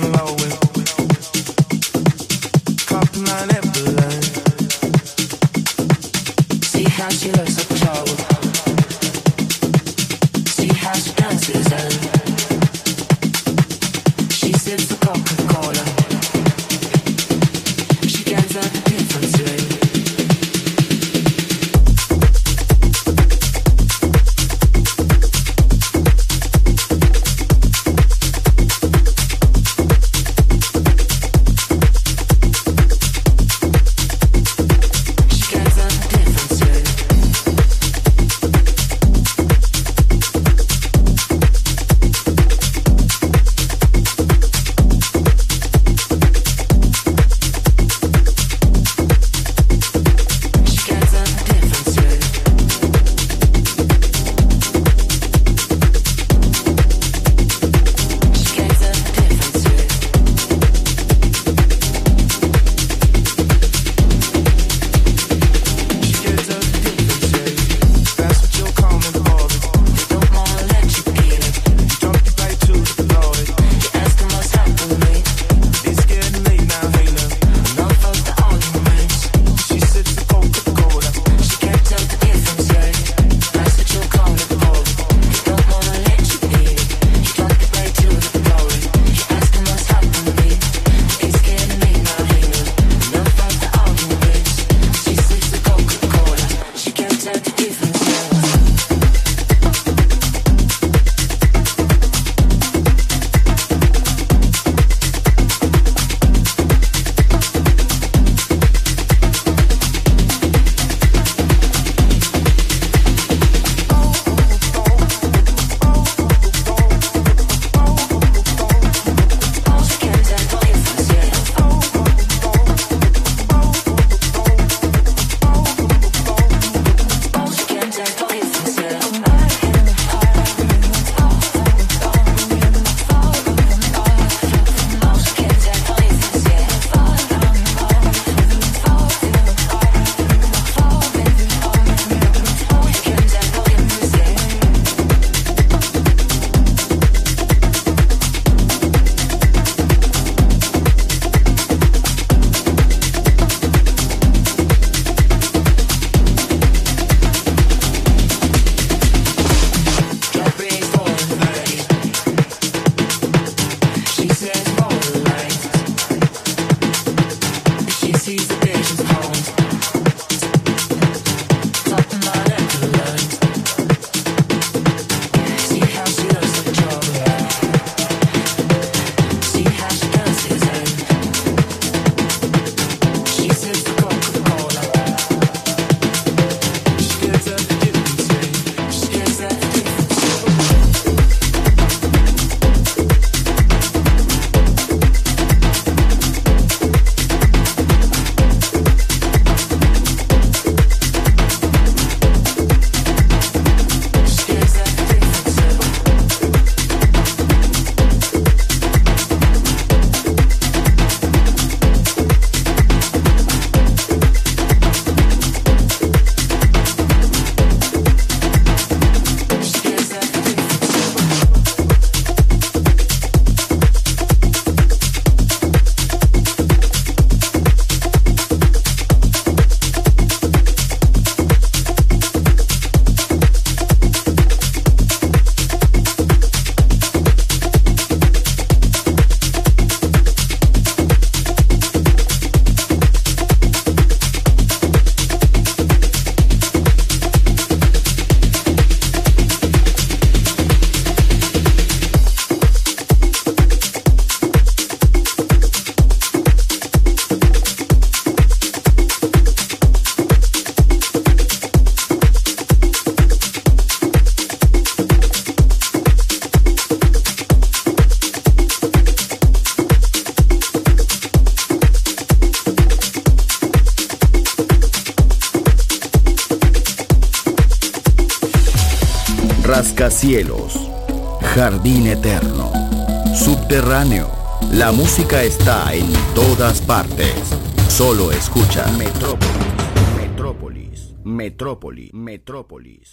low and La música está en todas partes. Solo escucha Metrópolis, Metrópolis, Metrópolis, Metrópolis.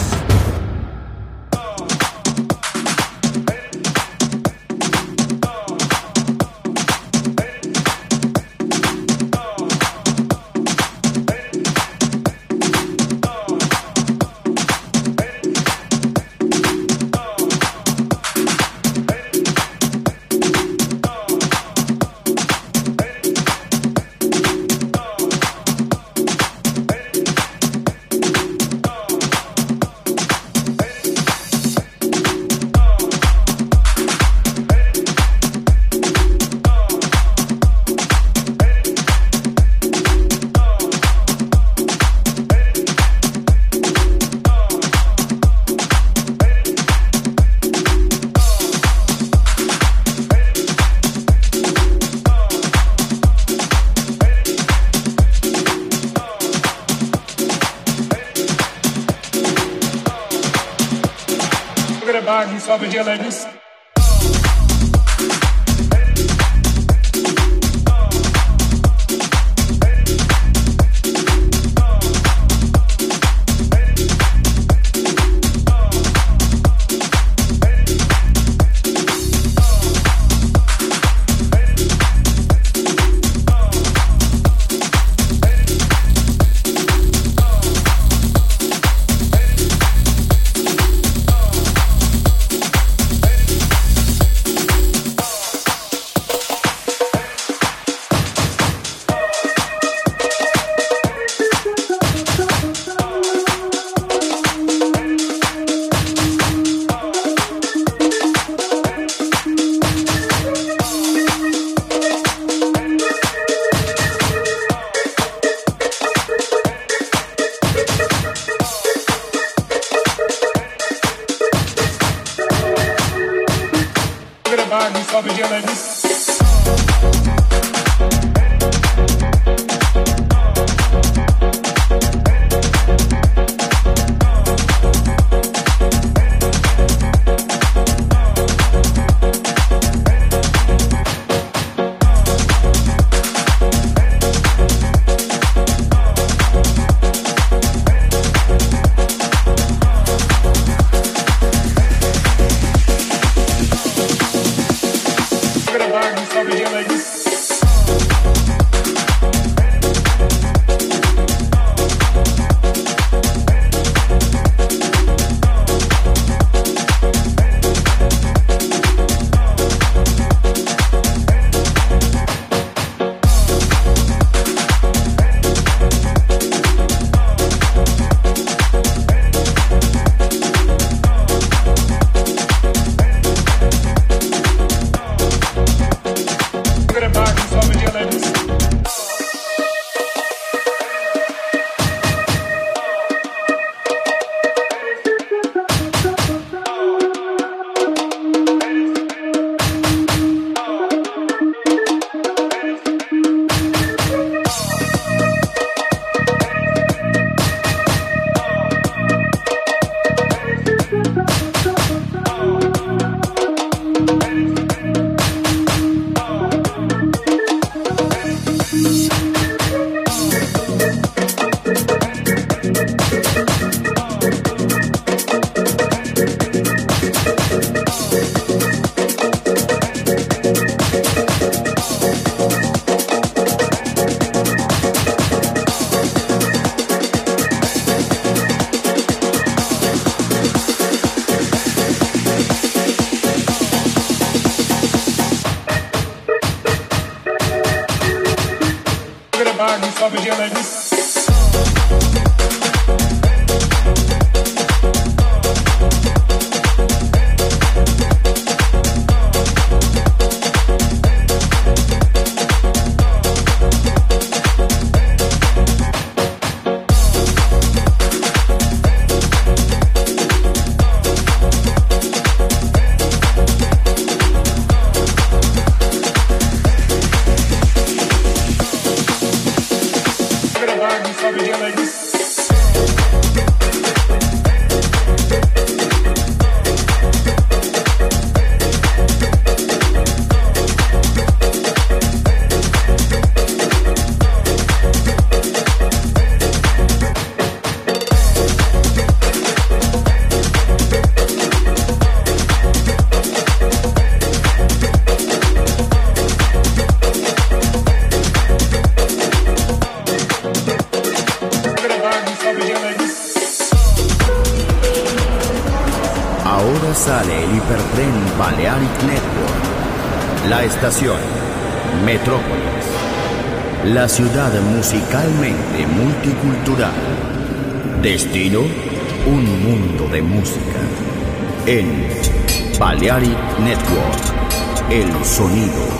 Sonido